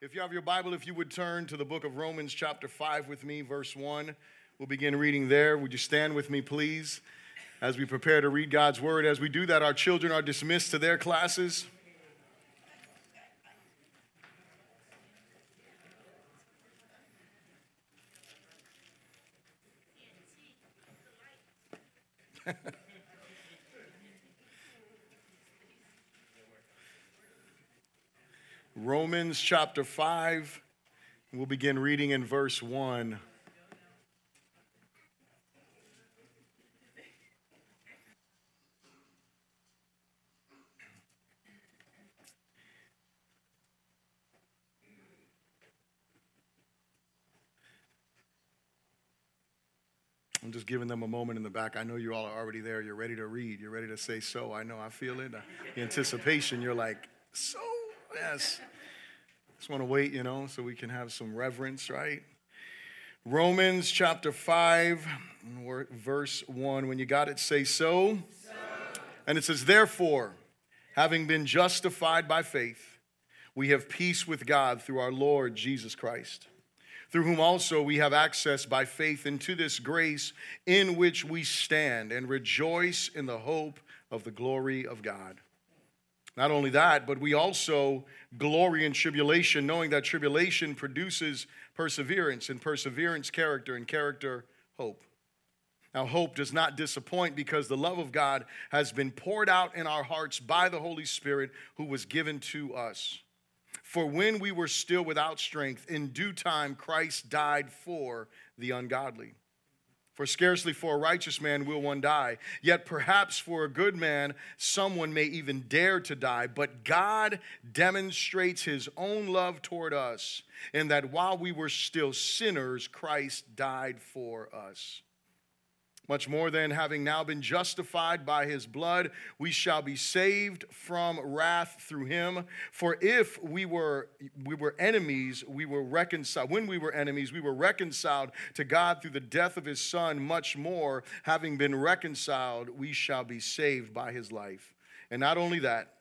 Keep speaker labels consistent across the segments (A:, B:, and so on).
A: If you have your Bible, if you would turn to the book of Romans, chapter 5, with me, verse 1. We'll begin reading there. Would you stand with me, please, as we prepare to read God's word? As we do that, our children are dismissed to their classes. Romans chapter 5. We'll begin reading in verse 1. I'm just giving them a moment in the back. I know you all are already there. You're ready to read. You're ready to say so. I know. I feel it. The anticipation. You're like, so? Yes. Just want to wait, you know, so we can have some reverence, right? Romans chapter 5, verse 1. When you got it, say so. so. And it says, Therefore, having been justified by faith, we have peace with God through our Lord Jesus Christ, through whom also we have access by faith into this grace in which we stand and rejoice in the hope of the glory of God. Not only that, but we also glory in tribulation, knowing that tribulation produces perseverance, and perseverance, character, and character, hope. Now, hope does not disappoint because the love of God has been poured out in our hearts by the Holy Spirit who was given to us. For when we were still without strength, in due time Christ died for the ungodly. For scarcely for a righteous man will one die, yet perhaps for a good man someone may even dare to die. But God demonstrates his own love toward us, in that while we were still sinners, Christ died for us. Much more than having now been justified by his blood, we shall be saved from wrath through him. For if we were we were enemies, we were reconciled. When we were enemies, we were reconciled to God through the death of his son, much more, having been reconciled, we shall be saved by his life. And not only that,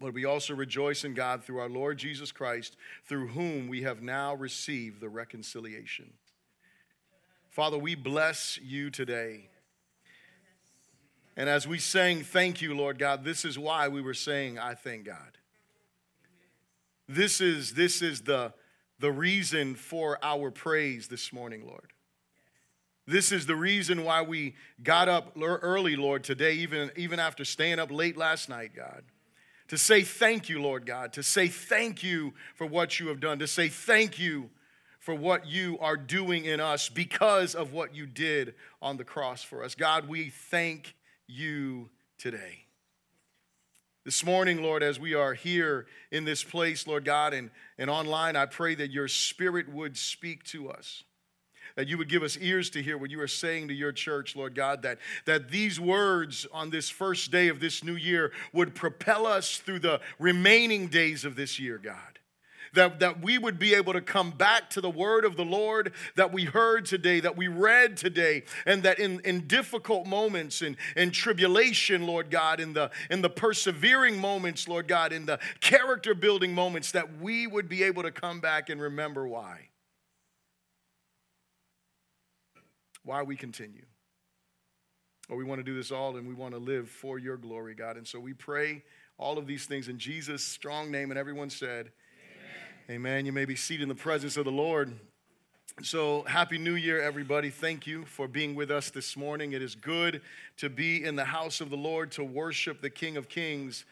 A: but we also rejoice in God through our Lord Jesus Christ, through whom we have now received the reconciliation. Father, we bless you today. And as we sang, Thank you, Lord God, this is why we were saying, I thank God. This is, this is the, the reason for our praise this morning, Lord. This is the reason why we got up early, Lord, today, even, even after staying up late last night, God. To say thank you, Lord God, to say thank you for what you have done, to say thank you for what you are doing in us because of what you did on the cross for us. God, we thank you today. This morning, Lord, as we are here in this place, Lord God, and, and online, I pray that your spirit would speak to us. That you would give us ears to hear what you are saying to your church, Lord God, that, that these words on this first day of this new year would propel us through the remaining days of this year, God that, that we would be able to come back to the word of the Lord that we heard today, that we read today, and that in, in difficult moments, in, in tribulation, Lord God, in the, in the persevering moments, Lord God, in the character building moments, that we would be able to come back and remember why. Why we continue. Or we want to do this all and we want to live for your glory, God. And so we pray all of these things in Jesus' strong name. And everyone said, Amen. You may be seated in the presence of the Lord. So, Happy New Year, everybody. Thank you for being with us this morning. It is good to be in the house of the Lord to worship the King of Kings.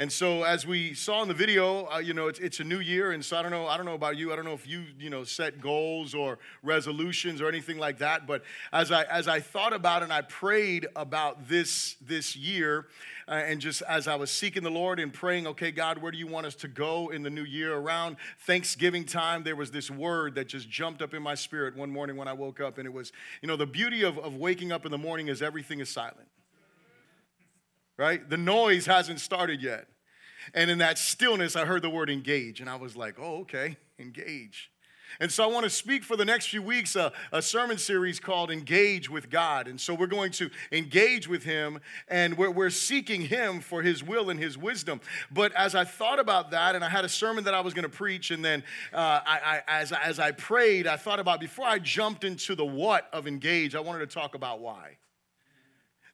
A: And so, as we saw in the video, uh, you know, it's, it's a new year, and so I don't know. I don't know about you. I don't know if you, you know, set goals or resolutions or anything like that. But as I as I thought about and I prayed about this this year, uh, and just as I was seeking the Lord and praying, okay, God, where do you want us to go in the new year? Around Thanksgiving time, there was this word that just jumped up in my spirit one morning when I woke up, and it was, you know, the beauty of, of waking up in the morning is everything is silent, right? The noise hasn't started yet. And in that stillness, I heard the word engage, and I was like, oh, okay, engage. And so I want to speak for the next few weeks a, a, sermon series called Engage with God. And so we're going to engage with Him and we're, we're seeking Him for His will and His wisdom. But as I thought about that, and I had a sermon that I was going to preach, and then uh, I, I, as, as I prayed, I thought about before I jumped into the what of engage, I wanted to talk about why.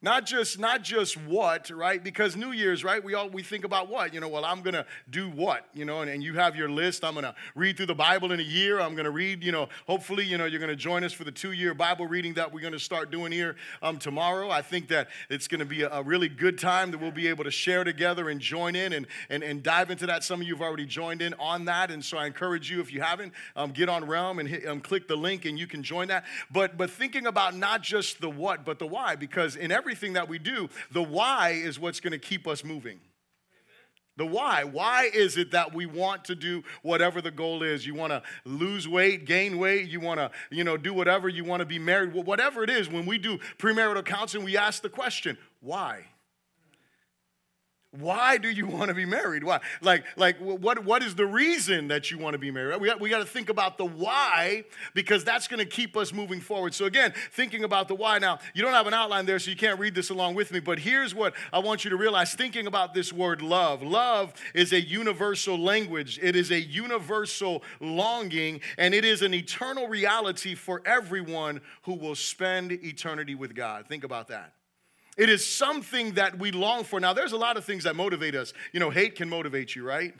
A: Not just not just what, right? Because New Year's, right? We all we think about what, you know, well, I'm gonna do what, you know, and, and you have your list. I'm gonna read through the Bible in a year. I'm gonna read, you know, hopefully, you know, you're gonna join us for the two-year Bible reading that we're gonna start doing here um, tomorrow. I think that it's gonna be a, a, really good time that we'll be able to share together and join in and, and, and dive into that. Some of you have already joined in on that, and so I encourage you, if you haven't, um, get on Realm and hit, um, click the link and you can join that. But but thinking about not just the what, but the why, because in every everything that we do, the why is what's going to keep us moving. The why. Why is it that we want to do whatever the goal is? You want to lose weight, gain weight, you want to, you know, do whatever, you want to be married, whatever it is, when we do premarital counseling, we ask the question, why? Why do you want to be married? Why? Like, like what, what is the reason that you want to be married? We got, we got to think about the why because that's going to keep us moving forward. So, again, thinking about the why. Now, you don't have an outline there, so you can't read this along with me, but here's what I want you to realize thinking about this word love. Love is a universal language, it is a universal longing, and it is an eternal reality for everyone who will spend eternity with God. Think about that. It is something that we long for. Now, there's a lot of things that motivate us. You know, hate can motivate you, right?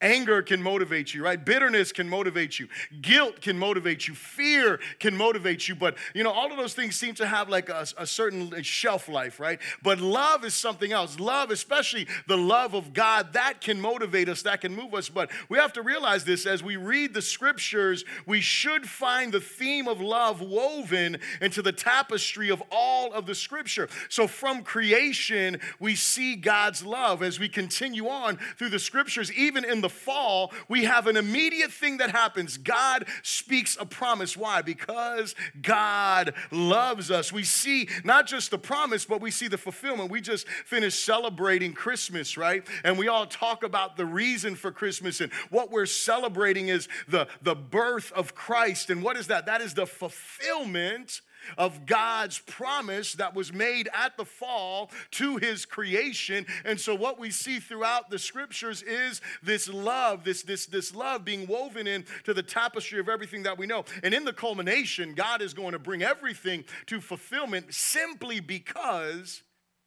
A: Anger can motivate you, right? Bitterness can motivate you. Guilt can motivate you. Fear can motivate you. But, you know, all of those things seem to have like a, a, certain shelf life, right? But love is something else. Love, especially the love of God, that can motivate us, that can move us. But we have to realize this as we read the scriptures, we should find the theme of love woven into the tapestry of all of the scripture. So from creation, we see God's love as we continue on through the scriptures, even in the the fall, we have an immediate thing that happens. God speaks a promise. Why? Because God loves us. We see not just the promise, but we see the fulfillment. We just finished celebrating Christmas, right? And we all talk about the reason for Christmas and what we're celebrating is the, the birth of Christ. And what is that? That is the fulfillment of God's promise that was made at the fall to his creation. And so what we see throughout the scriptures is this love, this, this, this love being woven into the tapestry of everything that we know. And in the culmination, God is going to bring everything to fulfillment simply because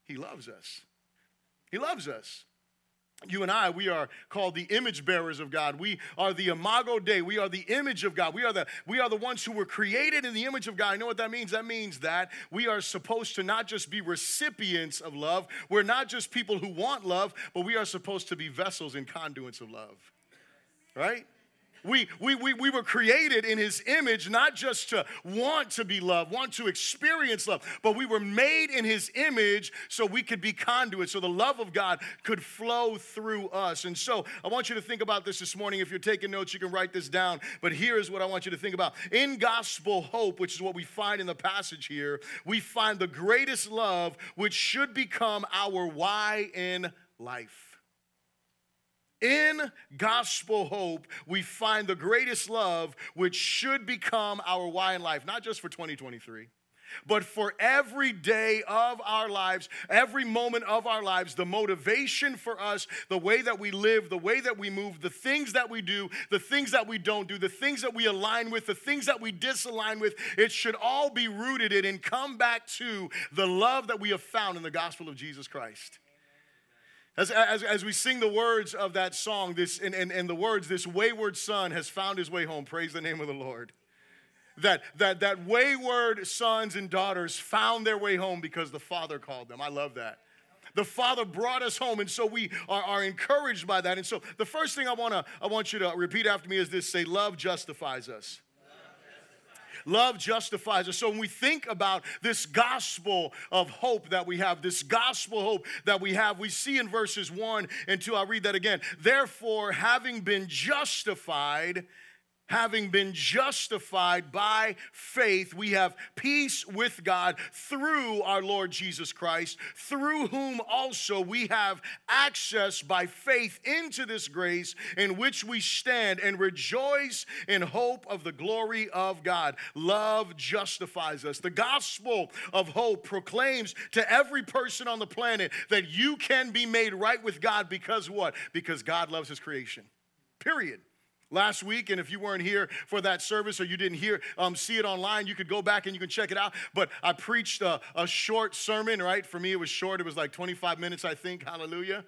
A: he loves us. He loves us you and I, we are called the image bearers of God. We are the imago Dei. We are the image of God. We are the, we are the ones who were created in the image of God. You know what that means? That means that we are supposed to not just be recipients of love. We're not just people who want love, but we are supposed to be vessels and conduits of love. Right? We, we, we, we were created in his image not just to want to be loved, want to experience love, but we were made in his image so we could be conduits, so the love of God could flow through us. And so I want you to think about this this morning. If you're taking notes, you can write this down. But here's what I want you to think about. In gospel hope, which is what we find in the passage here, we find the greatest love, which should become our why in life. In gospel hope, we find the greatest love, which should become our why in life, not just for 2023 but for every day of our lives, every moment of our lives, the motivation for us, the way that we live, the way that we move, the things that we do, the things that we don't do, the things that we align with, the things that we disalign with, it should all be rooted in and come back to the love that we have found in the gospel of Jesus Christ. As, as, as we sing the words of that song, this, and, and, and the words, this wayward son has found his way home. Praise the name of the Lord. That, that, that wayward sons and daughters found their way home because the Father called them. I love that. The Father brought us home, and so we are, are encouraged by that. And so the first thing I, wanna, I want you to repeat after me is this say, Love justifies us. Love justifies us. So when we think about this gospel of hope that we have, this gospel hope that we have, we see in verses 1 and 2, I'll read that again. Therefore, having been justified, having been justified by faith, we have peace with God through our Lord Jesus Christ, through whom also we have access by faith into this grace in which we stand and rejoice in hope of the glory of God. Love justifies us. The gospel of hope proclaims to every person on the planet that you can be made right with God because what? Because God loves his creation. Period last week and if you weren't here for that service or you didn't hear um, see it online you could go back and you can check it out. But i preached a, a short sermon right? For me it was short. It was like 25 minutes i think. Hallelujah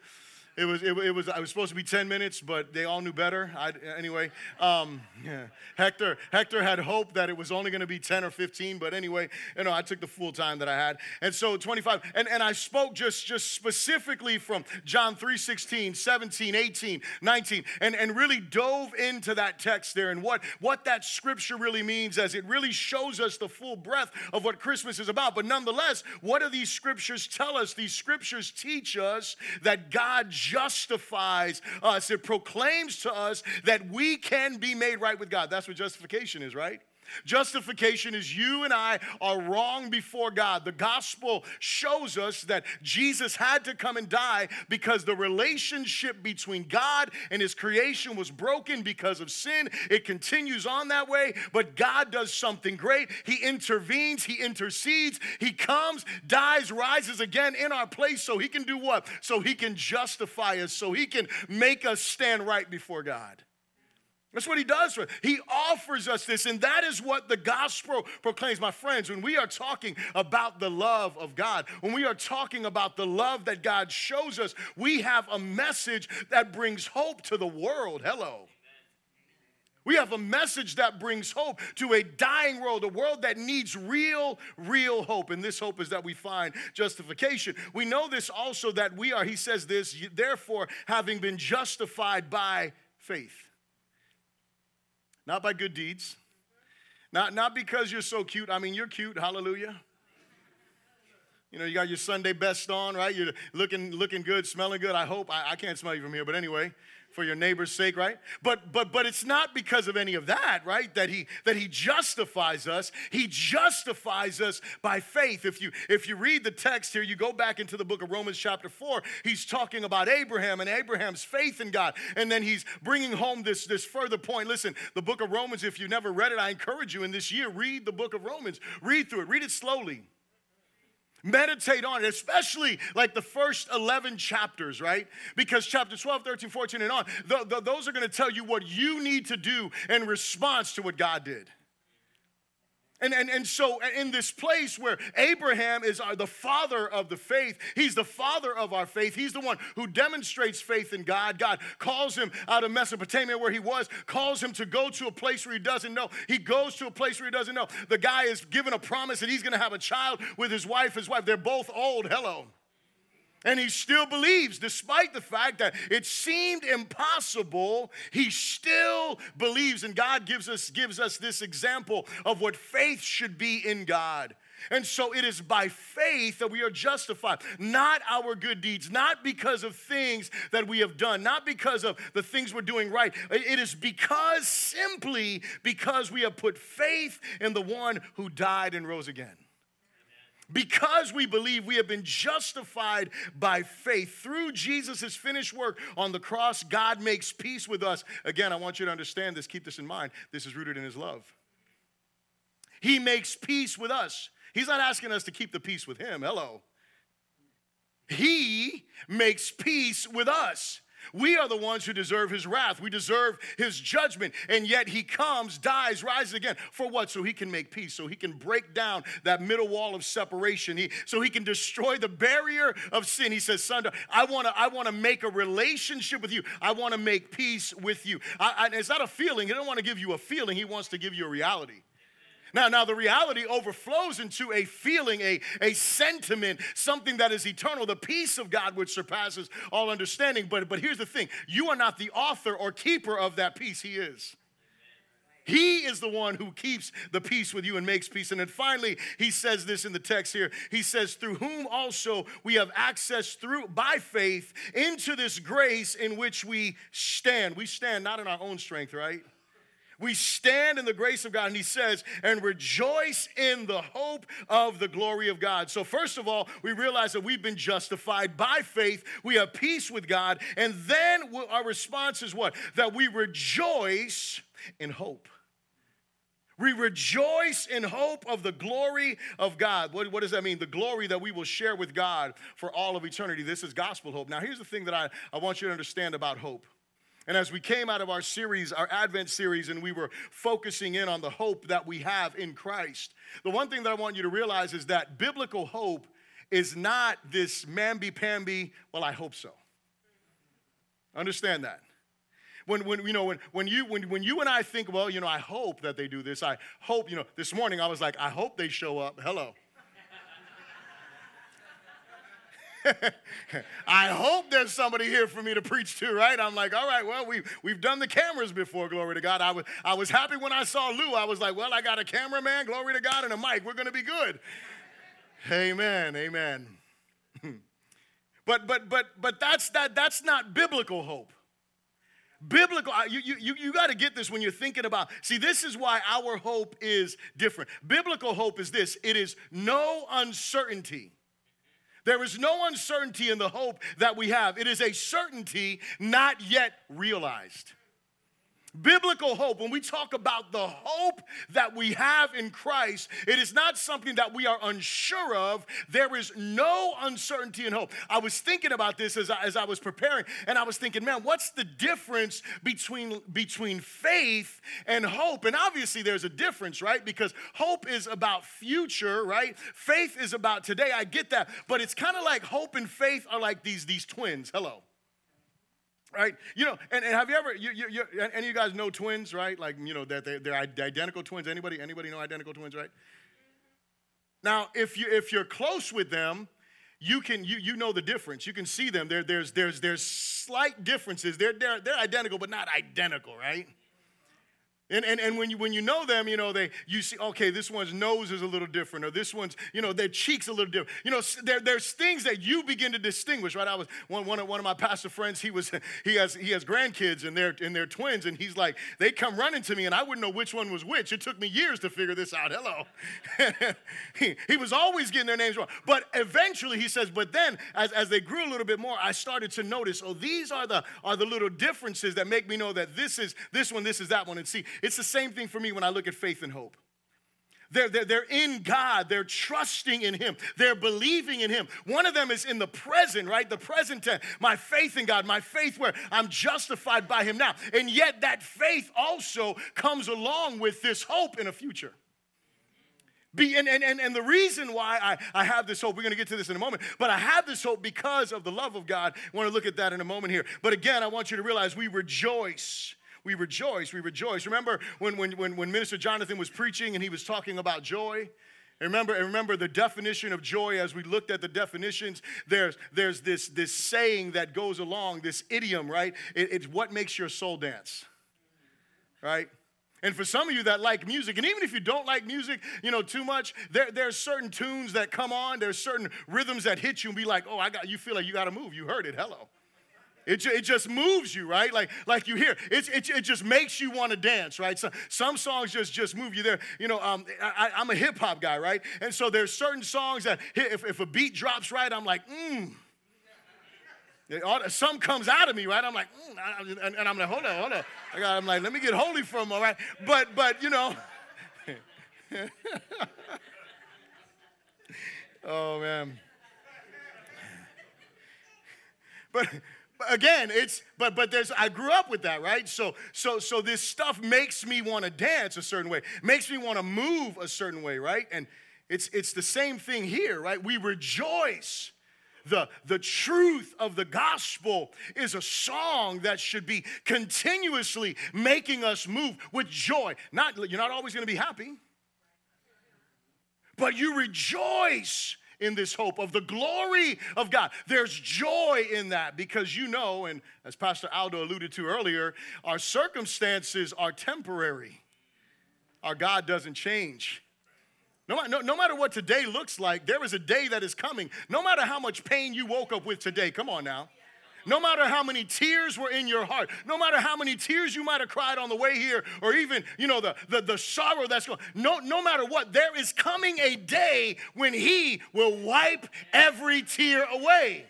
A: it was, it, it, was, I was supposed to be 10 minutes, but they all knew better. I, anyway, um, yeah. Hector, Hector had hope that it was only going to be 10 or 15, but anyway, you know, I took the full time that I had. And so 25, and, and I spoke just, just specifically from John 3, 16, 17, 18, 19, and, and really dove into that text there and what, what that scripture really means as it really shows us the full breadth of what Christmas is about. But nonetheless, what do these scriptures tell us? These scriptures teach us that God justifies us. It proclaims to us that we can be made right with God. That's what justification is, right? Justification is you and I are wrong before God. The gospel shows us that Jesus had to come and die because the relationship between God and his creation was broken because of sin. It continues on that way, but God does something great. He intervenes, he intercedes, he comes, dies, rises again in our place so he can do what? So he can justify us, so he can make us stand right before God. That's what he does. For us. he offers us this, and that is what the gospel proclaims. My friends, when we are talking about the love of God, when we are talking about the love that God shows us, we have a message that brings hope to the world. Hello. We have a message that brings hope to a dying world, a world that needs real, real hope. And this hope is that we find justification. We know this also that we are, he says this, therefore, having been justified by faith not by good deeds, not, not because you're so cute. I mean, you're cute, hallelujah. You know, you got your Sunday best on, right? You're looking, looking good, smelling good. I hope. I, I can't smell you from here, but anyway, for your neighbor's sake, right? But but but it's not because of any of that, right? That he that he justifies us. He justifies us by faith. If you if you read the text here, you go back into the book of Romans chapter 4, he's talking about Abraham and Abraham's faith in God. And then he's bringing home this this further point. Listen, the book of Romans if you've never read it, I encourage you in this year read the book of Romans. Read through it. Read it slowly. Meditate on it, especially like the first 11 chapters, right? Because chapter 12, 13, 14, and on, th- th- those are going to tell you what you need to do in response to what God did. And, and, and so, in this place where Abraham is our, the father of the faith, he's the father of our faith. He's the one who demonstrates faith in God. God calls him out of Mesopotamia where he was, calls him to go to a place where he doesn't know. He goes to a place where he doesn't know. The guy is given a promise that he's going to have a child with his wife. His wife, they're both old. Hello. And he still believes, despite the fact that it seemed impossible, he still believes. And God gives us, gives us this example of what faith should be in God. And so it is by faith that we are justified, not our good deeds, not because of things that we have done, not because of the things we're doing right. It is because, simply because we have put faith in the one who died and rose again. Because we believe we have been justified by faith through Jesus' finished work on the cross, God makes peace with us. Again, I want you to understand this, keep this in mind. This is rooted in His love. He makes peace with us. He's not asking us to keep the peace with Him. Hello. He makes peace with us. We are the ones who deserve his wrath. We deserve his judgment. And yet he comes, dies, rises again. For what? So he can make peace, so he can break down that middle wall of separation. He, so he can destroy the barrier of sin. He says, Son, I want to I wanna make a relationship with you. I want to make peace with you. I, I, it's not a feeling. He doesn't want to give you a feeling, he wants to give you a reality. Now, now the reality overflows into a feeling, a, a sentiment, something that is eternal, the peace of God which surpasses all understanding. But, but here's the thing you are not the author or keeper of that peace, He is. He is the one who keeps the peace with you and makes peace. And then finally, he says this in the text here. He says, Through whom also we have access through by faith into this grace in which we stand. We stand not in our own strength, right? We stand in the grace of God, and he says, and rejoice in the hope of the glory of God. So, first of all, we realize that we've been justified by faith. We have peace with God. And then our response is what? That we rejoice in hope. We rejoice in hope of the glory of God. What, what, does that mean? The glory that we will share with God for all of eternity. This is gospel hope. Now, here's the thing that I, I want you to understand about hope. And as we came out of our series, our Advent series, and we were focusing in on the hope that we have in Christ, the one thing that I want you to realize is that biblical hope is not this mamby pamby, well, I hope so. Understand that. When, when, you know, when, when, you, when, when you and I think, well, you know, I hope that they do this. I hope, you know, this morning I was like, I hope they show up. Hello. I hope there's somebody here for me to preach to, right? I'm like, all right, well, we, we've done the cameras before, glory to God. I was, I was happy when I saw Lou. I was like, well, I got a cameraman, glory to God, and a mic. We're going to be good. Amen, amen. but, but, but, but that's, that, that's not biblical hope. Biblical, you, you, you got to get this when you're thinking about. See, this is why our hope is different. Biblical hope is this it is no uncertainty there is no uncertainty in the hope that we have. It is a certainty not yet realized. Biblical hope, when we talk about the hope that we have in Christ, it is not something that we are unsure of. There is no uncertainty in hope. I was thinking about this as I, as I was preparing, and I was thinking, man, what's the difference between, between faith and hope? And obviously, there's a difference, right? Because hope is about future, right? Faith is about today. I get that. But it's kind of like hope and faith are like these, these twins. Hello right? You know, and, and have you ever, you, you, you, any of you guys know twins, right? Like, you know, that they're, they're identical twins. Anybody, anybody know identical twins, right? Now, if, you, if you're close with them, you can you, you know the difference. You can see them. There, there's, there's, there's slight differences. They're, they're, they're identical, but not identical, right? And, and, and when, you, when you know them, you know, they, you see, okay, this one's nose is a little different, or this one's, you know, their cheeks a little different. You know, there, there's things that you begin to distinguish, right? I was, one, one, of, one of my pastor friends, he was, he has, he has grandkids and they're, and they're twins, and he's like, they come running to me, and I wouldn't know which one was which. It took me years to figure this out. Hello. he, he was always getting their names wrong. But eventually, he says, but then as, as they grew a little bit more, I started to notice, oh, these are the, are the little differences that make me know that this is this one, this is that one. And see, it's the same thing for me when I look at faith and hope. They're, they're, they're, in God. They're trusting in Him. They're believing in Him. One of them is in the present, right? The present tense. My faith in God, my faith where I'm justified by Him now. And yet, that faith also comes along with this hope in a future. Be, and, and, and, and the reason why I, I have this hope, we're going to get to this in a moment, but I have this hope because of the love of God. I want to look at that in a moment here. But again, I want you to realize we rejoice we rejoice, we rejoice. Remember when, when, when, Minister Jonathan was preaching and he was talking about joy? And remember, and remember the definition of joy as we looked at the definitions. There's, there's this, this saying that goes along, this idiom, right? It, it's what makes your soul dance, right? And for some of you that like music, and even if you don't like music, you know, too much, there, there's certain tunes that come on, there's certain rhythms that hit you and be like, oh, I got, you feel like you got to move. You heard it. Hello. It, it just moves you, right? Like, like you hear. It, it, it just makes you want to dance, right? So, some songs just, just move you there. You know, um, I, am a hip hop guy, right? And so there's certain songs that if, if a beat drops right, I'm like, mmm. Some comes out of me, right? I'm like, mm, and, and, I'm like, hold on, hold on. I got, I'm like, let me get holy from, all right? But, but you know. oh man. But again it's but but there's i grew up with that right? So so so this stuff makes me want to dance a certain way makes me want to move a certain way right? And it's it's the same thing here right? We rejoice. The, the truth of the gospel is a song that should be continuously making us move with joy. Not, you're not always going to be happy, but you rejoice in this hope of the glory of God. There's joy in that because you know, and as Pastor Aldo alluded to earlier, our circumstances are temporary. Our God doesn't change. No, no, no, matter what today looks like, there is a day that is coming. No matter how much pain you woke up with today, come on now. No matter how many tears were in your heart, no matter how many tears you might have cried on the way here, or even, you know, the, the, the sorrow that's going, no, no matter what, there is coming a day when He will wipe every tear away.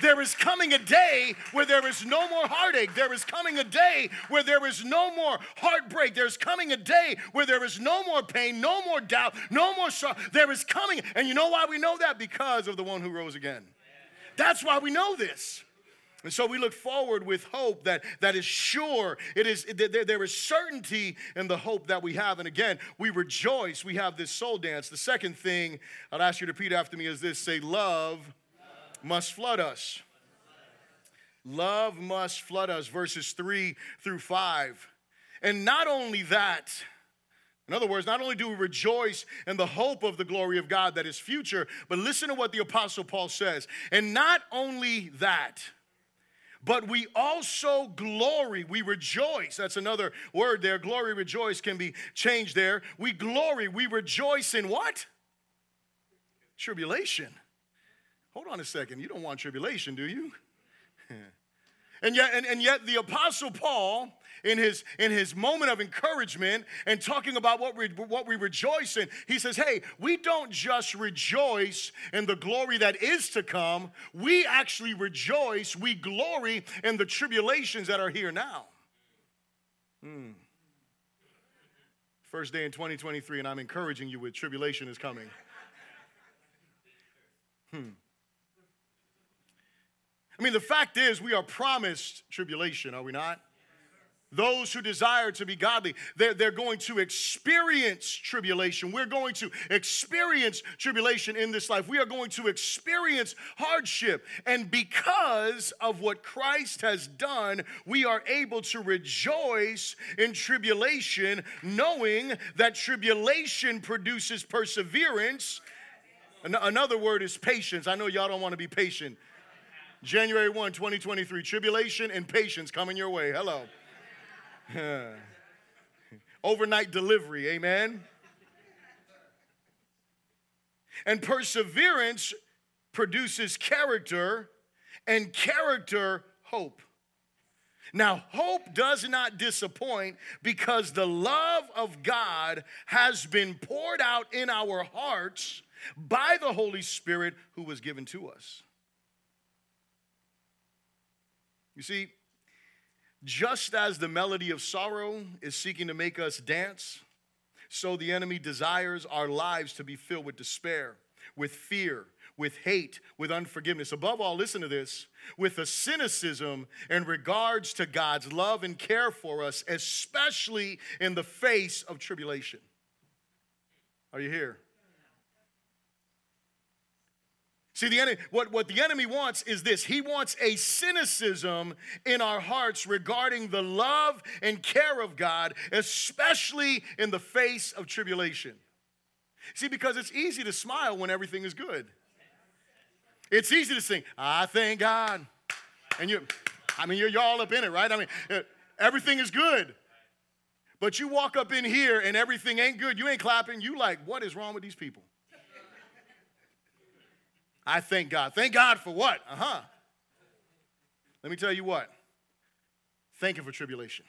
A: There is coming a day where there is no more heartache. There is coming a day where there is no more heartbreak. There's coming a day where there is no more pain, no more doubt, no more sorrow. There is coming. And you know why we know that? Because of the one who rose again. That's why we know this. And so we look forward with hope that, that is sure. It is there, there is certainty in the hope that we have. And again, we rejoice. We have this soul dance. The second thing I'd ask you to repeat after me is this: say, love must flood us. Love must flood us, verses 3 through 5. And not only that, in other words, not only do we rejoice in the hope of the glory of God that is future, but listen to what the Apostle Paul says. And not only that, but we also glory, we rejoice. That's another word there. Glory, rejoice can be changed there. We glory, we rejoice in what? Tribulation. Hold on a second. You don't want tribulation, do you? And yet, and, and yet the apostle Paul, in his in his moment of encouragement and talking about what we what we rejoice in, he says, Hey, we don't just rejoice in the glory that is to come, we actually rejoice, we glory in the tribulations that are here now. Hmm. First day in 2023, and I'm encouraging you with tribulation is coming. Hmm. I mean, the fact is, we are promised tribulation, are we not? Those who desire to be godly, they're, they're going to experience tribulation. We're going to experience tribulation in this life. We are going to experience hardship. And because of what Christ has done, we are able to rejoice in tribulation, knowing that tribulation produces perseverance. Another word is patience. I know y'all don't want to be patient. January 1, 2023. Tribulation and patience coming your way. Hello. Overnight delivery. Amen. And perseverance produces character, and character, hope. Now, hope does not disappoint because the love of God has been poured out in our hearts by the Holy Spirit who was given to us. You see, just as the melody of sorrow is seeking to make us dance, so the enemy desires our lives to be filled with despair, with fear, with hate, with unforgiveness. Above all, listen to this with a cynicism in regards to God's love and care for us, especially in the face of tribulation. Are you here? See, the enemy, what, what the enemy wants is this he wants a cynicism in our hearts regarding the love and care of God, especially in the face of tribulation. See, because it's easy to smile when everything is good. It's easy to sing, I thank God. And you, I mean, you're, you're all up in it, right? I mean, uh, everything is good. But you walk up in here and everything ain't good. You ain't clapping. You like, what is wrong with these people? I thank God. Thank God for what? Uh huh. Let me tell you what. Thank Him for tribulation.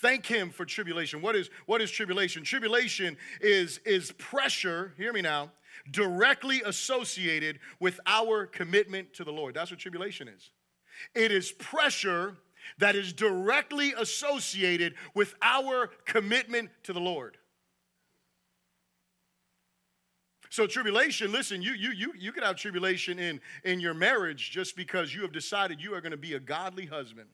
A: Thank Him for tribulation. What is, what is tribulation? Tribulation is, is pressure, hear me now, directly associated with our commitment to the Lord. That's what tribulation is. It is pressure that is directly associated with our commitment to the Lord. So tribulation, listen, you you you you could have tribulation in in your marriage just because you have decided you are going to be a godly husband.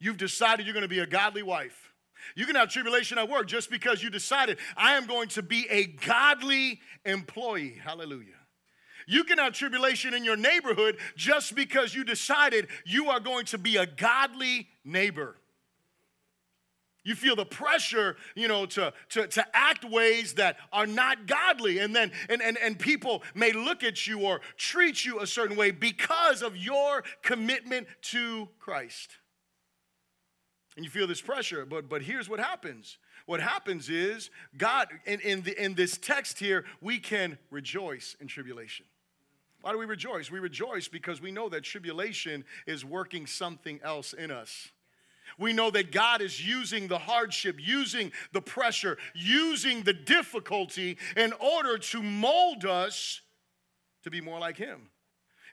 A: You've decided you're going to be a godly wife. You can have tribulation at work just because you decided I am going to be a godly employee. Hallelujah. You can have tribulation in your neighborhood just because you decided you are going to be a godly neighbor. You feel the pressure, you know, to, to, to act ways that are not godly. And then, and, and, and people may look at you or treat you a certain way because of your commitment to Christ. And you feel this pressure, but, but here's what happens. What happens is, God, in, in, the, in this text here, we can rejoice in tribulation. Why do we rejoice? We rejoice because we know that tribulation is working something else in us. We know that God is using the hardship, using the pressure, using the difficulty in order to mold us to be more like Him.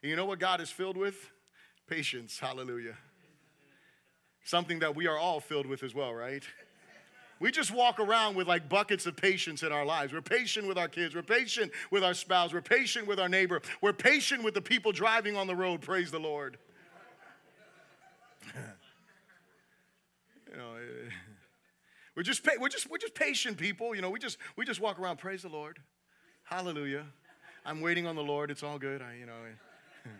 A: And you know what God is filled with? Patience. Hallelujah. Something that we are all filled with as well, right? We just walk around with like buckets of patience in our lives. We're patient with our kids. We're patient with our spouse. We're patient with our neighbor. We're patient with the people driving on the road. Praise the Lord. you know, eh, we're just we're just we're just patient people. You know, we just we just walk around. Praise the Lord. Hallelujah. I'm waiting on the Lord. It's all good. I you know.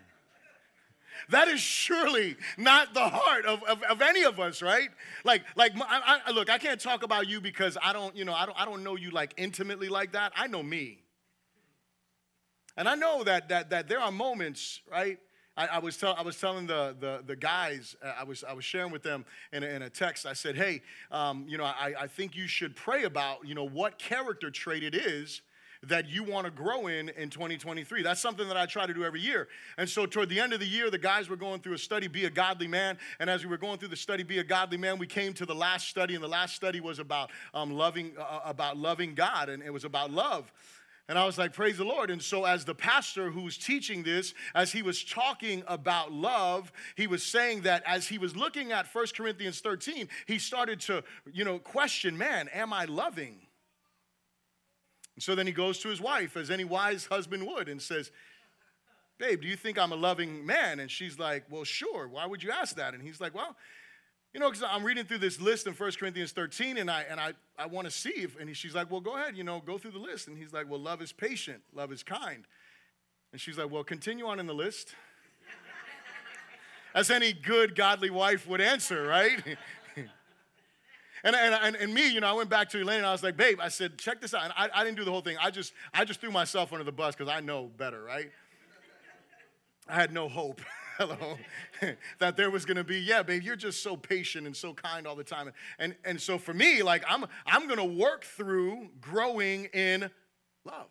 A: That is surely not the heart of, of, of any of us, right? Like, like I, I, look, I can't talk about you because I don't, you know, I don't, I don't know you like intimately like that. I know me. And I know that, that, that there are moments, right? I, I was, tell, I was telling the, the, the guys, uh, I, was, I was sharing with them in a, in a text, I said, hey, um, you know, I, I think you should pray about, you know, what character trait it is that you want to grow in in 2023. That's something that I try to do every year. And so, toward the end of the year, the guys were going through a study, Be a Godly Man. And as we were going through the study, Be a Godly Man, we came to the last study, and the last study was about um, loving, uh, about loving God, and it was about love. And I was like, praise the Lord. And so, as the pastor who was teaching this, as he was talking about love, he was saying that as he was looking at 1 Corinthians 13, he started to, you know, question, man, am I loving? And so then he goes to his wife, as any wise husband would, and says, Babe, do you think I'm a loving man? And she's like, Well, sure. Why would you ask that? And he's like, Well, you know, because I'm reading through this list in 1 Corinthians 13, and I and I, I want to see if, and she's like, Well, go ahead, you know, go through the list. And he's like, Well, love is patient, love is kind. And she's like, Well, continue on in the list. As any good, godly wife would answer, right? And, and, and, me, you know, I went back to Elaine and I was like, babe, I said, check this out. And I, I didn't do the whole thing. I just, I just threw myself under the bus because I know better, right? I had no hope. Hello. that there was gonna be, yeah, babe, you're just so patient and so kind all the time. And and so for me, like I'm I'm gonna work through growing in love.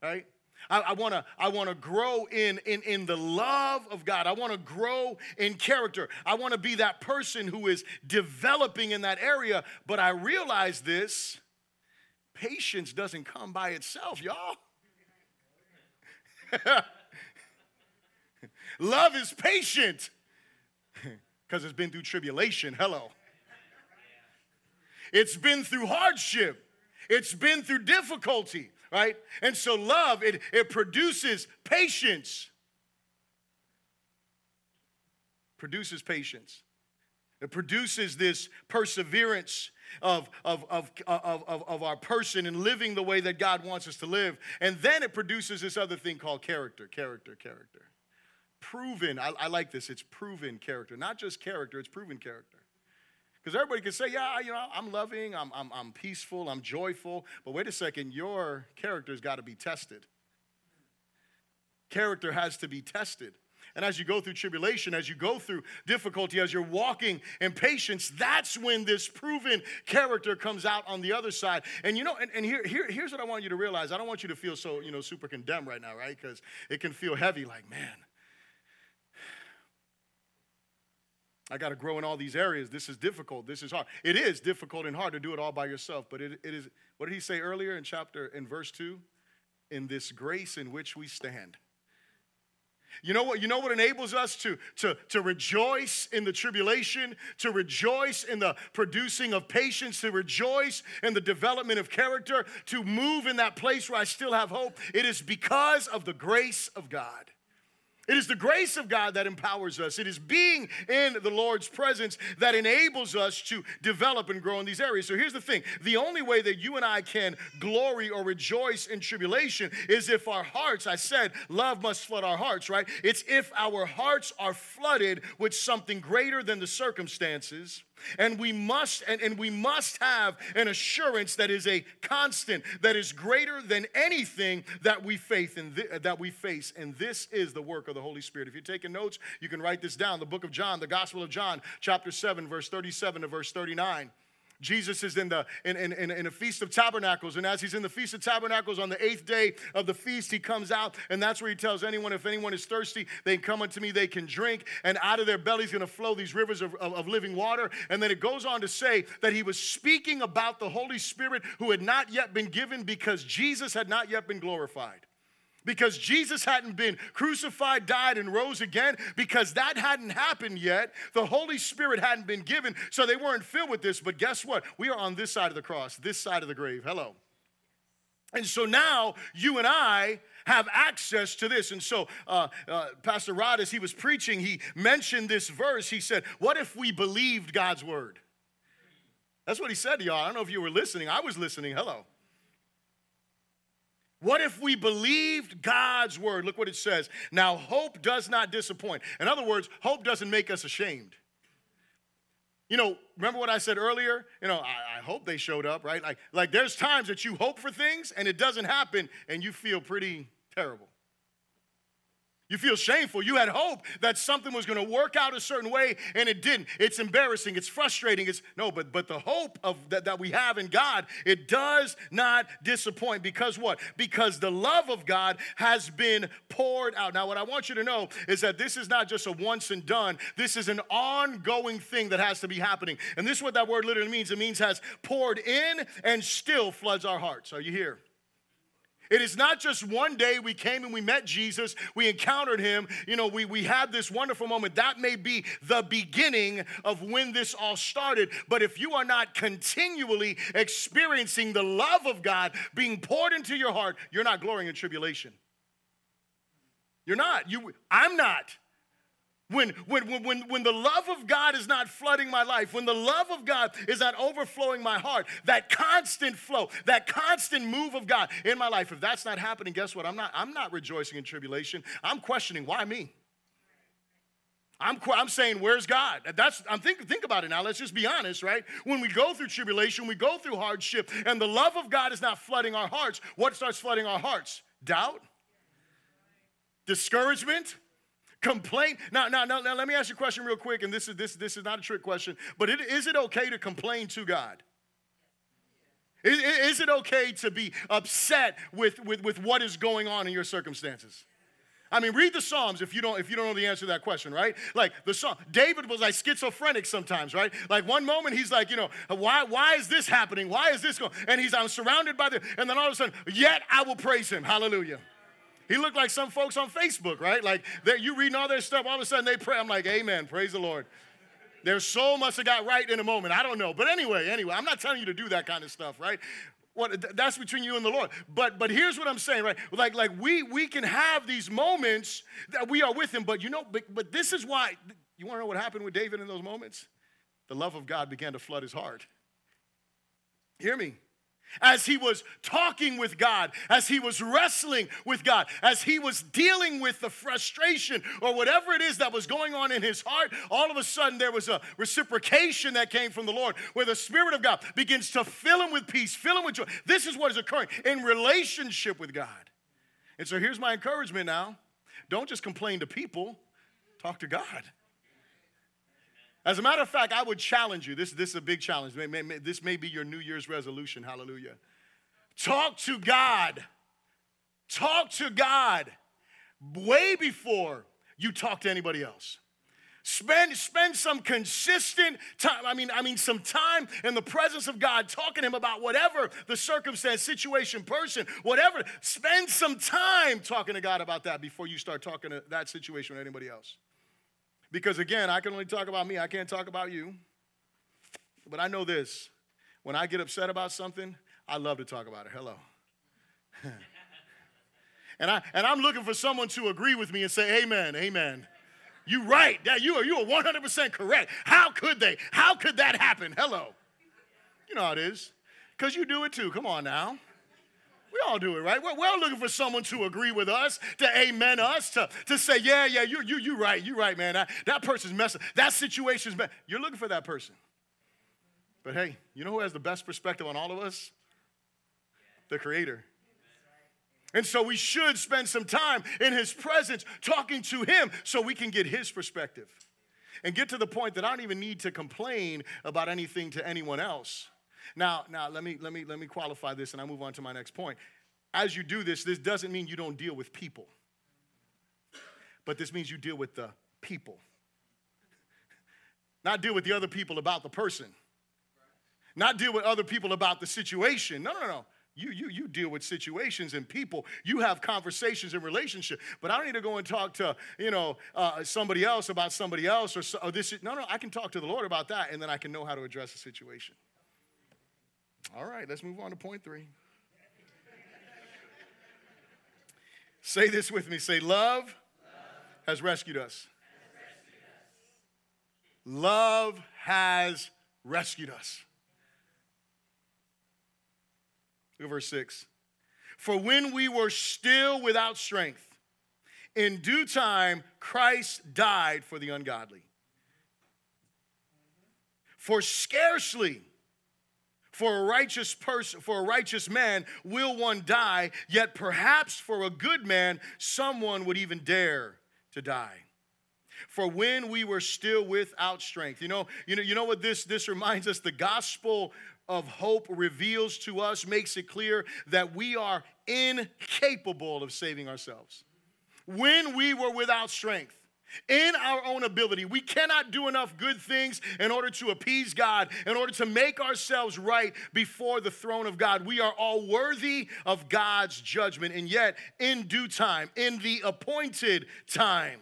A: Right? I, I wanna, I wanna grow in, in, in the love of God. I wanna grow in character. I wanna be that person who is developing in that area. But I realize this patience doesn't come by itself, y'all. love is patient because it's been through tribulation. Hello. It's been through hardship. It's been through difficulty right? And so love, it, it produces patience. Produces patience. It produces this perseverance of, of, of, of, of, of our person and living the way that God wants us to live. And then it produces this other thing called character, character, character. Proven, I, I like this, it's proven character. Not just character, it's proven character. Because everybody can say, yeah, you know, I'm loving, I'm, I'm, I'm peaceful, I'm joyful. But wait a second, your character's got to be tested. Character has to be tested. And as you go through tribulation, as you go through difficulty, as you're walking in patience, that's when this proven character comes out on the other side. And you know, and, and here, here, here's what I want you to realize. I don't want you to feel so, you know, super condemned right now, right? Because it can feel heavy, like, man, I got to grow in all these areas. This is difficult. This is hard. It is difficult and hard to do it all by yourself, but it, it is, what did he say earlier in chapter, in verse 2? In this grace in which we stand. You know what? You know what enables us to, to, to rejoice in the tribulation, to rejoice in the producing of patience, to rejoice in the development of character, to move in that place where I still have hope. It is because of the grace of God. It is the grace of God that empowers us. It is being in the Lord's presence that enables us to develop and grow in these areas. So here's the thing the only way that you and I can glory or rejoice in tribulation is if our hearts, I said, love must flood our hearts, right? It's if our hearts are flooded with something greater than the circumstances and we must and, and we must have an assurance that is a constant, that is greater than anything that we faith in th- that we face. And this is the work of the Holy Spirit. If you're taking notes, you can write this down. The book of John, the Gospel of John, chapter 7, verse 37 to verse 39. Jesus is in the in, in, in, a feast of tabernacles, and as he's in the feast of tabernacles on the eighth day of the feast, he comes out, and that's where he tells anyone, if anyone is thirsty, they can come unto me, they can drink, and out of their bellies gonna flow these rivers of, of, of living water. And then it goes on to say that he was speaking about the Holy Spirit who had not yet been given because Jesus had not yet been glorified because Jesus hadn't been crucified, died, and rose again, because that hadn't happened yet. The Holy Spirit hadn't been given, so they weren't filled with this. But guess what? We are on this side of the cross, this side of the grave. Hello. And so now you and I have access to this. And so, uh, uh, Pastor Rod, as he was preaching, he mentioned this verse. He said, What if we believed God's word? That's what he said to y'all. I don't know if you were listening. I was listening. Hello. What if we believed God's word? Look what it says. Now, hope does not disappoint. In other words, hope doesn't make us ashamed. You know, remember what I said earlier? You know, I, I, hope they showed up, right? Like, like there's times that you hope for things and it doesn't happen and you feel pretty terrible. You feel shameful. You had hope that something was going to work out a certain way and it didn't. It's embarrassing. It's frustrating. It's no, but but the hope of that, that we have in God, it does not disappoint because what? Because the love of God has been poured out. Now what I want you to know is that this is not just a once and done. This is an ongoing thing that has to be happening. And this is what that word literally means. It means has poured in and still floods our hearts. Are you here? It is not just one day we came and we met Jesus, we encountered him, you know, we, we had this wonderful moment. That may be the beginning of when this all started. But if you are not continually experiencing the love of God being poured into your heart, you're not glorying in tribulation. You're not. You, I'm not. When, when, when, when the love of God is not flooding my life, when the love of God is not overflowing my heart, that constant flow, that constant move of God in my life, if that's not happening, guess what? I'm not, I'm not rejoicing in tribulation. I'm questioning why me? I'm, I'm saying, where's God? That's, I'm think, think about it now. Let's just be honest, right? When we go through tribulation, we go through hardship, and the love of God is not flooding our hearts. What starts flooding our hearts? Doubt? Discouragement? Complain. Now, now, now, now, let me ask you a question real quick, and this is this this is not a trick question, but it, is it okay to complain to God? Is, is it okay to be upset with, with, with what is going on in your circumstances? I mean, read the Psalms if you don't if you don't know the answer to that question, right? Like the song, David was like schizophrenic sometimes, right? Like one moment he's like, you know, why why is this happening? Why is this going? And he's I'm surrounded by the, and then all of a sudden, yet I will praise him. Hallelujah. He looked like some folks on Facebook, right? Like you reading all their stuff, all of a sudden they pray. I'm like, Amen, praise the Lord. Their soul must have got right in a moment. I don't know. But anyway, anyway, I'm not telling you to do that kind of stuff, right? What, that's between you and the Lord. But but here's what I'm saying, right? Like like we we can have these moments that we are with Him, but you know, but, but this is why. You want to know what happened with David in those moments? The love of God began to flood his heart. Hear me as he was talking with God, as he was wrestling with God, as he was dealing with the frustration or whatever it is that was going on in his heart, all of a sudden there was a reciprocation that came from the Lord where the Spirit of God begins to fill him with peace, fill him with joy. This is what is occurring in relationship with God. And so here's my encouragement now don't just complain to people, talk to God. As a matter of fact, I would challenge you. This, this is a big challenge. This may be your New Year's resolution. Hallelujah. Talk to God. Talk to God way before you talk to anybody else. Spend, spend some consistent time, I mean, I mean, some time in the presence of God, talking to Him about whatever the circumstance, situation, person, whatever. Spend some time talking to God about that before you start talking to that situation with anybody else. Because again, I can only talk about me, I can't talk about you. But I know this when I get upset about something, I love to talk about it. Hello. and, I, and I'm looking for someone to agree with me and say, Amen, amen. You're right. Yeah, you are you are 100% correct. How could they? How could that happen? Hello. You know how it is. Because you do it too. Come on now. We all do it, right? We're, we're all looking for someone to agree with us, to amen us, to, to say, yeah, yeah, you, you, you right, you right, man. That, that person's messing, that situation's bad. You're looking for that person. But hey, you know who has the best perspective on all of us? The Creator. And so we should spend some time in His presence talking to Him so we can get His perspective. and get to the point that I don't even need to complain about anything to anyone else. Now, now let me let me let me qualify this and I move on to my next point. As you do this, this doesn't mean you don't deal with people. But this means you deal with the people. Not deal with the other people about the person. Not deal with other people about the situation. No, no, no. You, you, you deal with situations and people. You have conversations and relationship. But I don't need to go and talk to, you know, uh, somebody else about somebody else or, or this. No, no, I can talk to the Lord about that and then I can know how to address the situation. All right, let's move on to point three. Say this with me. Say, love, love has, rescued us. Love has rescued us. Look at verse 6. For when we were still without strength, in due time Christ died for the ungodly. For scarcely for a righteous person for a righteous man will one die? Yet perhaps for a good man someone would even dare to die. For when we were still without strength you know you know you know what this this reminds us? The gospel of hope reveals to us makes it clear that we are incapable of saving ourselves. When we were without strength in our own ability. We cannot do enough good things in order to appease God, in order to make ourselves right before the throne of God. We are all worthy of God's judgment. And yet, in due time, in the appointed time,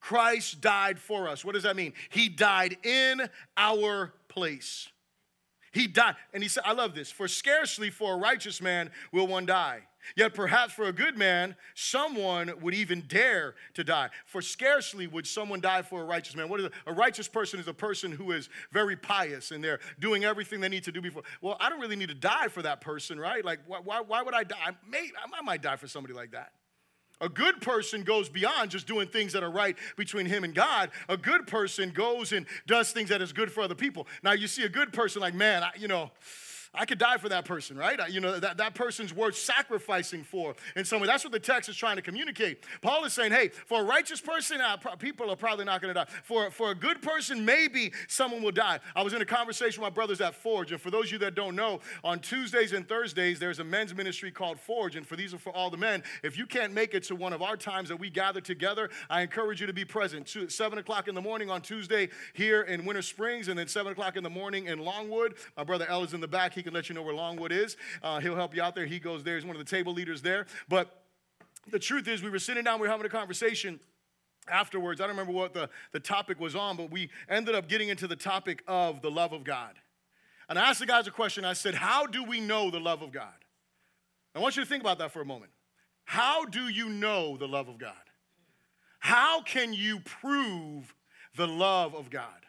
A: Christ died for us. What does that mean? He died in our place. He died. And he said, I love this. For scarcely for a righteous man will one die. Yet perhaps for a good man, someone would even dare to die. For scarcely would someone die for a righteous man. What is a, righteous person is a person who is very pious and they're doing everything they need to do before. Well, I don't really need to die for that person, right? Like, why, why would I die? I, may, I might die for somebody like that. A good person goes beyond just doing things that are right between him and God. A good person goes and does things that is good for other people. Now, you see a good person like, man, I, you know, I could die for that person, right? You know, that, that person's worth sacrificing for in some way. That's what the text is trying to communicate. Paul is saying, hey, for a righteous person, uh, people are probably not going to die. For, for a good person, maybe someone will die. I was in a conversation with my brothers at Forge, and for those of you that don't know, on Tuesdays and Thursdays, there's a men's ministry called Forge, and for these are for all the men. If you can't make it to one of our times that we gather together, I encourage you to be present. Two, 7 o'clock in the morning on Tuesday here in Winter Springs, and then 7 o'clock in the morning in Longwood. My brother El is in the back. He can let you know where Longwood is. Uh, he'll help you out there. He goes there. He's one of the table leaders there. But the truth is, we were sitting down, we were having a conversation afterwards. I don't remember what the, the topic was on, but we ended up getting into the topic of the love of God. And I asked the guys a question. I said, How do we know the love of God? I want you to think about that for a moment. How do you know the love of God? How can you prove the love of God?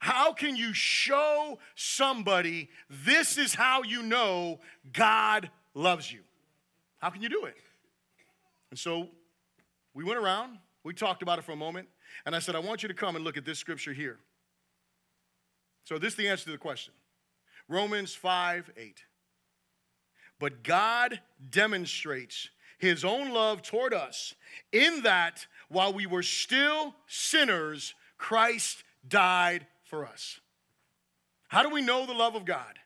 A: How can you show somebody this is how you know God loves you? How can you do it? And so we went around, we talked about it for a moment, and I said, I want you to come and look at this scripture here. So, this is the answer to the question Romans 5 8. But God demonstrates his own love toward us in that while we were still sinners, Christ died for us. How do we know the love of God?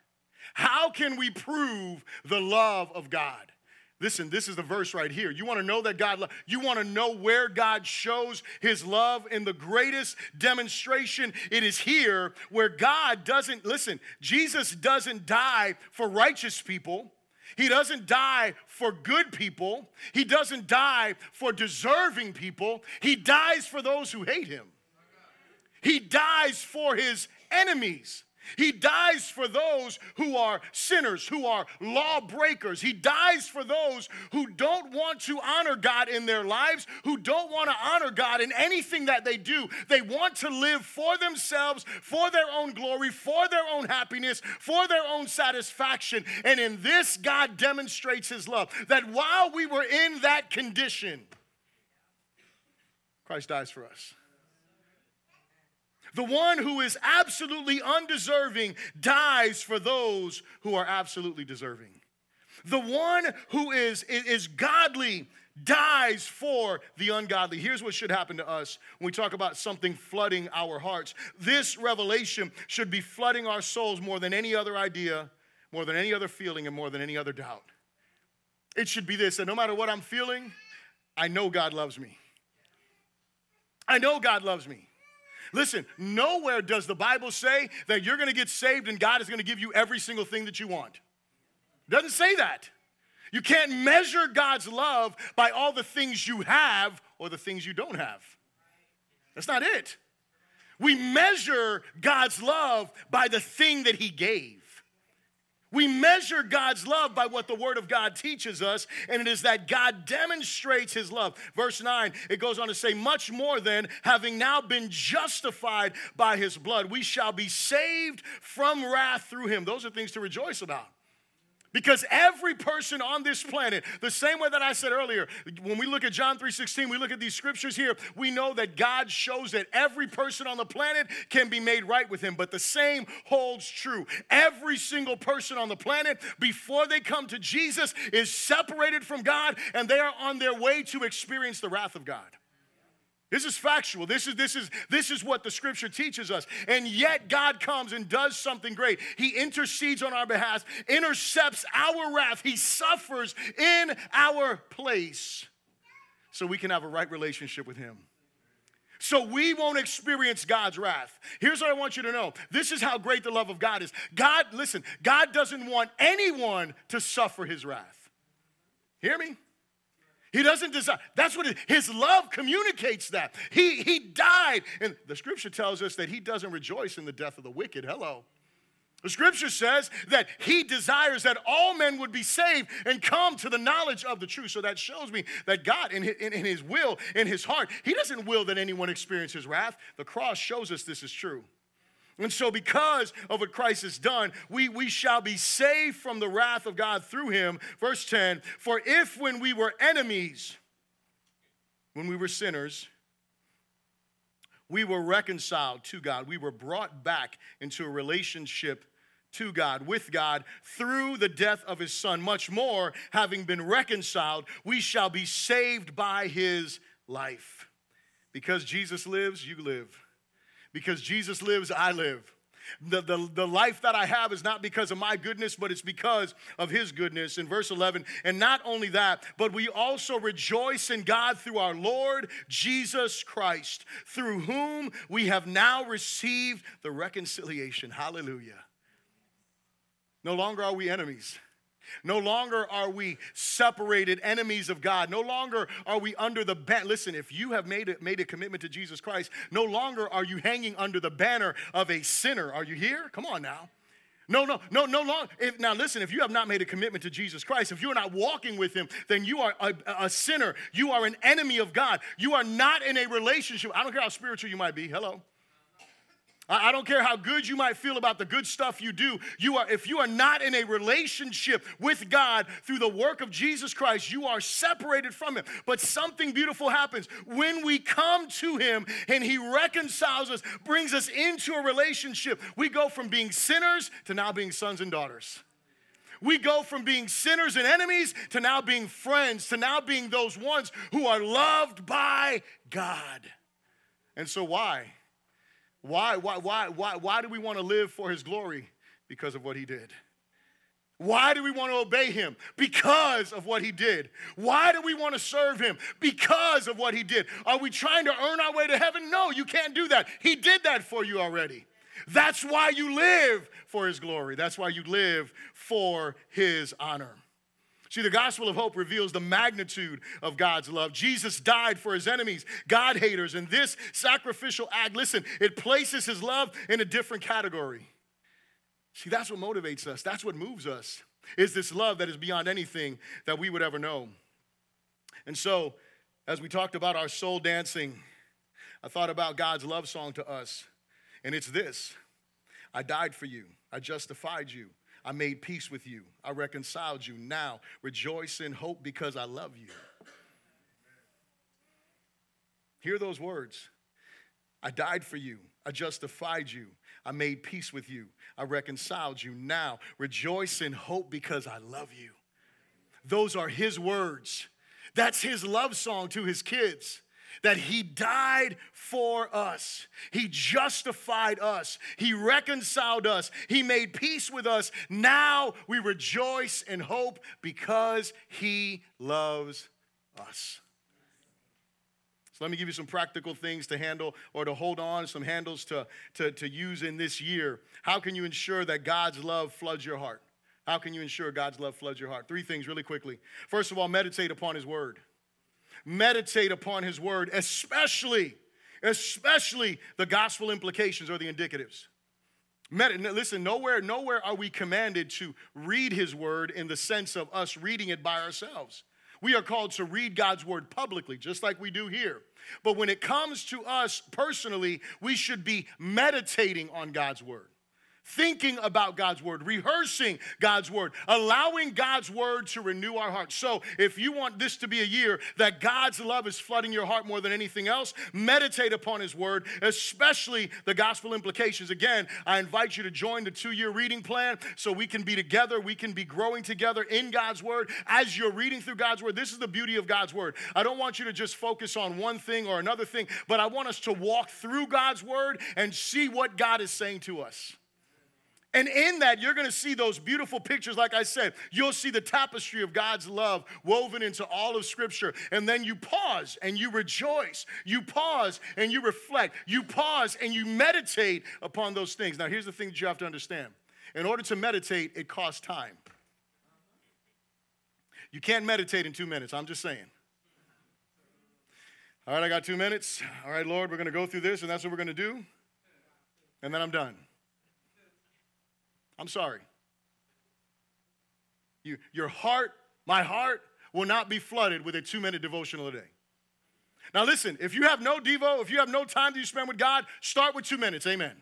A: How can we prove the love of God? Listen, this is the verse right here. You want to know that God, you want to know where God shows his love in the greatest demonstration. It is here where God doesn't, listen, Jesus doesn't die for righteous people. He doesn't die for good people. He doesn't die for deserving people. He dies for those who hate him. He dies for his enemies. He dies for those who are sinners, who are lawbreakers. He dies for those who don't want to honor God in their lives, who don't want to honor God in anything that they do. They want to live for themselves, for their own glory, for their own happiness, for their own satisfaction. And in this, God demonstrates his love that while we were in that condition, Christ dies for us. The one who is absolutely undeserving dies for those who are absolutely deserving. The one who is, is godly dies for the ungodly. Here's what should happen to us when we talk about something flooding our hearts. This revelation should be flooding our souls more than any other idea, more than any other feeling, and more than any other doubt. It should be this that no matter what I'm feeling, I know God loves me. I know God loves me. Listen, nowhere does the Bible say that you're gonna get saved and God is gonna give you every single thing that you want. It doesn't say that. You can't measure God's love by all the things you have or the things you don't have. That's not it. We measure God's love by the thing that He gave. We measure God's love by what the Word of God teaches us, and it is that God demonstrates His love. Verse 9, it goes on to say, Much more than having now been justified by His blood, we shall be saved from wrath through Him. Those are things to rejoice about. Because every person on this planet, the same way that I said earlier, when we look at John 3:16, we look at these scriptures here, we know that God shows that every person on the planet can be made right with him, but the same holds true. Every single person on the planet before they come to Jesus is separated from God and they are on their way to experience the wrath of God. This is factual. This is, this, is, this is what the scripture teaches us. And yet, God comes and does something great. He intercedes on our behalf, intercepts our wrath, He suffers in our place so we can have a right relationship with Him. So we won't experience God's wrath. Here's what I want you to know this is how great the love of God is. God, listen, God doesn't want anyone to suffer His wrath. Hear me? He doesn't desire. That's what it, his love communicates that. He, he died. And the scripture tells us that he doesn't rejoice in the death of the wicked. Hello. The scripture says that he desires that all men would be saved and come to the knowledge of the truth. So that shows me that God, in his, in, in his will, in his heart, he doesn't will that anyone experience his wrath. The cross shows us this is true. And so, because of what Christ has done, we, we shall be saved from the wrath of God through him. Verse 10 For if when we were enemies, when we were sinners, we were reconciled to God, we were brought back into a relationship to God, with God, through the death of his son, much more, having been reconciled, we shall be saved by his life. Because Jesus lives, you live. Because Jesus lives, I live. The, the, the life that I have is not because of my goodness, but it's because of his goodness. In verse 11, and not only that, but we also rejoice in God through our Lord Jesus Christ, through whom we have now received the reconciliation. Hallelujah. No longer are we enemies. No longer are we separated enemies of God. No longer are we under the banner. Listen, if you have made a, made a commitment to Jesus Christ, no longer are you hanging under the banner of a sinner. Are you here? Come on now. No, no, no, no long. If, now, listen, if you have not made a commitment to Jesus Christ, if you're not walking with Him, then you are a, a sinner. You are an enemy of God. You are not in a relationship. I don't care how spiritual you might be. Hello. I don't care how good you might feel about the good stuff you do. You are, if you are not in a relationship with God through the work of Jesus Christ, you are separated from Him. But something beautiful happens when we come to Him and He reconciles us, brings us into a relationship. We go from being sinners to now being sons and daughters. We go from being sinners and enemies to now being friends, to now being those ones who are loved by God. And so, why? Why, why, why, why, why do we want to live for his glory? Because of what he did. Why do we want to obey him? Because of what he did. Why do we want to serve him? Because of what he did. Are we trying to earn our way to heaven? No, you can't do that. He did that for you already. That's why you live for his glory. That's why you live for his honor. See, the gospel of hope reveals the magnitude of God's love. Jesus died for his enemies, God haters, and this sacrificial act, listen, it places his love in a different category. See, that's what motivates us, that's what moves us, is this love that is beyond anything that we would ever know. And so, as we talked about our soul dancing, I thought about God's love song to us, and it's this I died for you, I justified you. I made peace with you. I reconciled you. Now rejoice in hope because I love you. Hear those words. I died for you. I justified you. I made peace with you. I reconciled you. Now rejoice in hope because I love you. those are his words. That's his love song to his kids that he died for us. He justified us. He reconciled us. He made peace with us. Now we rejoice and hope because he loves us. So let me give you some practical things to handle or to hold on, some handles to, to, to use in this year. How can you ensure that God's love floods your heart? How can you ensure God's love floods your heart? Three things really quickly. First of all, meditate upon his word meditate upon his word, especially, especially the gospel implications or the indicatives. Listen, nowhere, nowhere are we commanded to read his word in the sense of us reading it by ourselves. We are called to read God's word publicly, just like we do here. But when it comes to us personally, we should be meditating on God's word thinking about God's word, rehearsing God's word, allowing God's word to renew our hearts. So, if you want this to be a year that God's love is flooding your heart more than anything else, meditate upon his word, especially the gospel implications. Again, I invite you to join the two year reading plan so we can be together, we can be growing together in God's word as you're reading through God's word. This is the beauty of God's word. I don't want you to just focus on one thing or another thing, but I want us to walk through God's word and see what God is saying to us. And in that, you're gonna see those beautiful pictures, like I said. You'll see the tapestry of God's love woven into all of Scripture. And then you pause and you rejoice. You pause and you reflect. You pause and you meditate upon those things. Now, here's the thing that you have to understand in order to meditate, it costs time. You can't meditate in two minutes, I'm just saying. All right, I got two minutes. All right, Lord, we're gonna go through this, and that's what we're gonna do. And then I'm done. I'm sorry. You, your heart, my heart, will not be flooded with a two minute devotional a day. Now, listen, if you have no Devo, if you have no time that you spend with God, start with two minutes. Amen.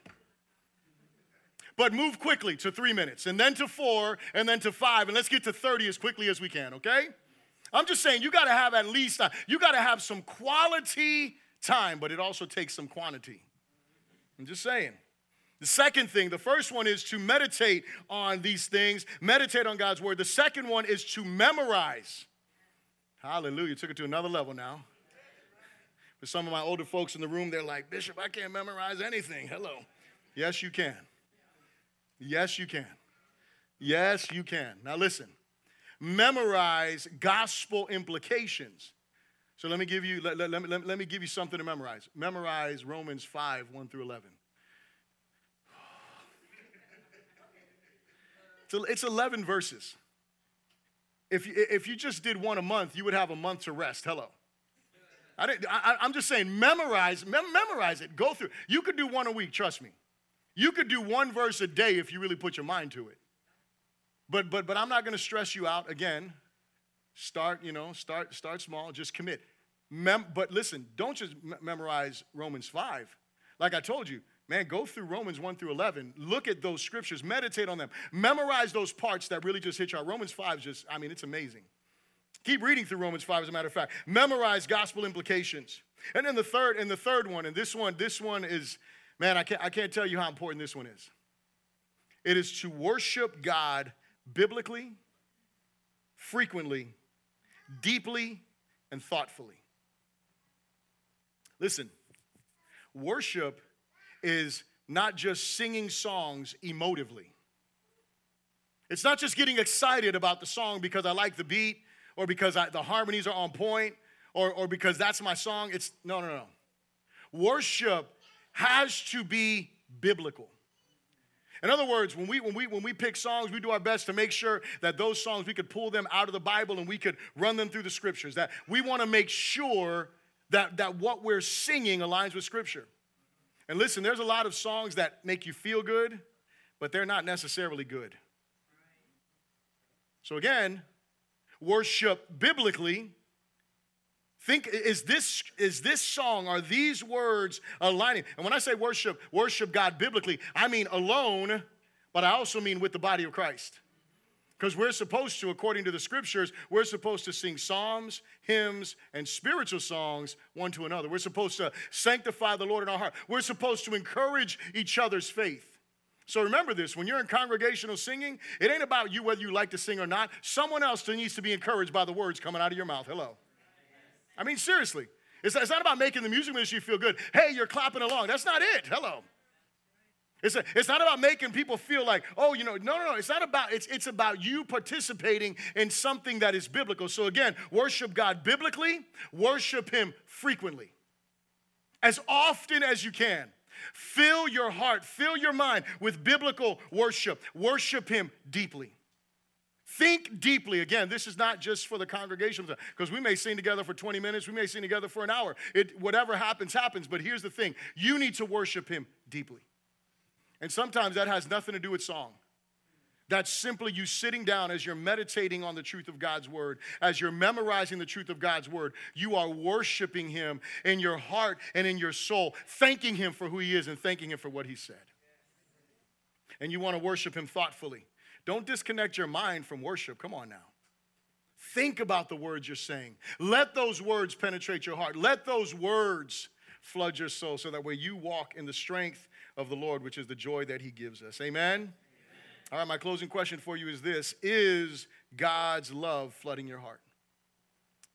A: But move quickly to three minutes, and then to four, and then to five, and let's get to 30 as quickly as we can, okay? I'm just saying, you gotta have at least, uh, you gotta have some quality time, but it also takes some quantity. I'm just saying. The second thing, the first one is to meditate on these things, meditate on God's word. The second one is to memorize. Hallelujah. Took it to another level now. For some of my older folks in the room, they're like, Bishop, I can't memorize anything. Hello. Yes, you can. Yes, you can. Yes, you can. Now listen, memorize gospel implications. So let me give you, let, let, let, let, let me give you something to memorize. Memorize Romans 5, 1 through 11. It's 11 verses. If you, if you just did one a month, you would have a month to rest. Hello. I didn't, I, am just saying, memorize, mem- memorize it. Go through. You could do one a week, trust me. You could do one verse a day if you really put your mind to it. But but but I'm not going to stress you out again. Start, you know, start start small, just commit. Mem- but listen, don't just memorize Romans 5. Like I told you, Man, go through Romans 1 through 11. Look at those scriptures, meditate on them, memorize those parts that really just hit you. Romans 5 is just, I mean, it's amazing. Keep reading through Romans 5, as a matter of fact. Memorize gospel implications. And then the third, and the third one, and this one, this one is, man, I can't, I can't tell you how important this one is. It is to worship God biblically, frequently, deeply, and thoughtfully. Listen, worship is not just singing songs emotively. It's not just getting excited about the song because I like the beat or because I, the harmonies are on point or, or because that's my song. It's no, no, no. Worship has to be biblical. In other words, when we, when, we, when we pick songs, we do our best to make sure that those songs, we could pull them out of the Bible and we could run them through the scriptures. That we want to make sure that, that what we're singing aligns with scripture. And listen, there's a lot of songs that make you feel good, but they're not necessarily good. So again, worship biblically. Think is this is this song are these words aligning? And when I say worship, worship God biblically, I mean alone, but I also mean with the body of Christ. Because we're supposed to, according to the scriptures, we're supposed to sing psalms, hymns, and spiritual songs one to another. We're supposed to sanctify the Lord in our heart. We're supposed to encourage each other's faith. So remember this when you're in congregational singing, it ain't about you whether you like to sing or not. Someone else needs to be encouraged by the words coming out of your mouth. Hello. I mean, seriously. It's, not about making the music ministry feel good. Hey, you're clapping along. That's not it. Hello. It's, a, it's not about making people feel like, oh, you know, no, no, no. It's not about, it's, it's about you participating in something that is biblical. So again, worship God biblically, worship Him frequently. As often as you can. Fill your heart, fill your mind with biblical worship. Worship Him deeply. Think deeply. Again, this is not just for the congregation because we may sing together for 20 minutes, we may sing together for an hour. It, whatever happens, happens. But here's the thing you need to worship Him deeply. And sometimes that has nothing to do with song. That's simply you sitting down as you're meditating on the truth of God's word, as you're memorizing the truth of God's word. You are worshiping Him in your heart and in your soul, thanking Him for who He is and thanking Him for what He said. And you want to worship Him thoughtfully. Don't disconnect your mind from worship. Come on now. Think about the words you're saying. Let those words penetrate your heart. Let those words flood your soul so that way you walk in the strength of the Lord, which is the joy that He gives us. Amen? Amen? All right, my closing question for you is this Is God's love flooding your heart?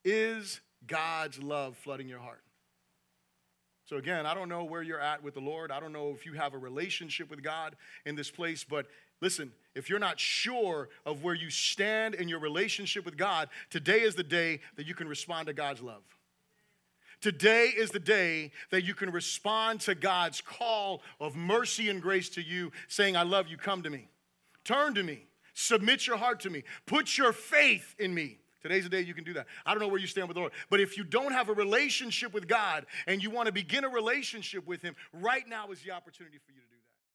A: Is God's love flooding your heart? So, again, I don't know where you're at with the Lord. I don't know if you have a relationship with God in this place, but Listen, if you're not sure of where you stand in your relationship with God, today is the day that you can respond to God's love. Today is the day that you can respond to God's call of mercy and grace to you, saying, I love you, come to me. Turn to me. Submit your heart to me. Put your faith in me. Today's the day you can do that. I don't know where you stand with the Lord, but if you don't have a relationship with God and you want to begin a relationship with Him, right now is the opportunity for you to do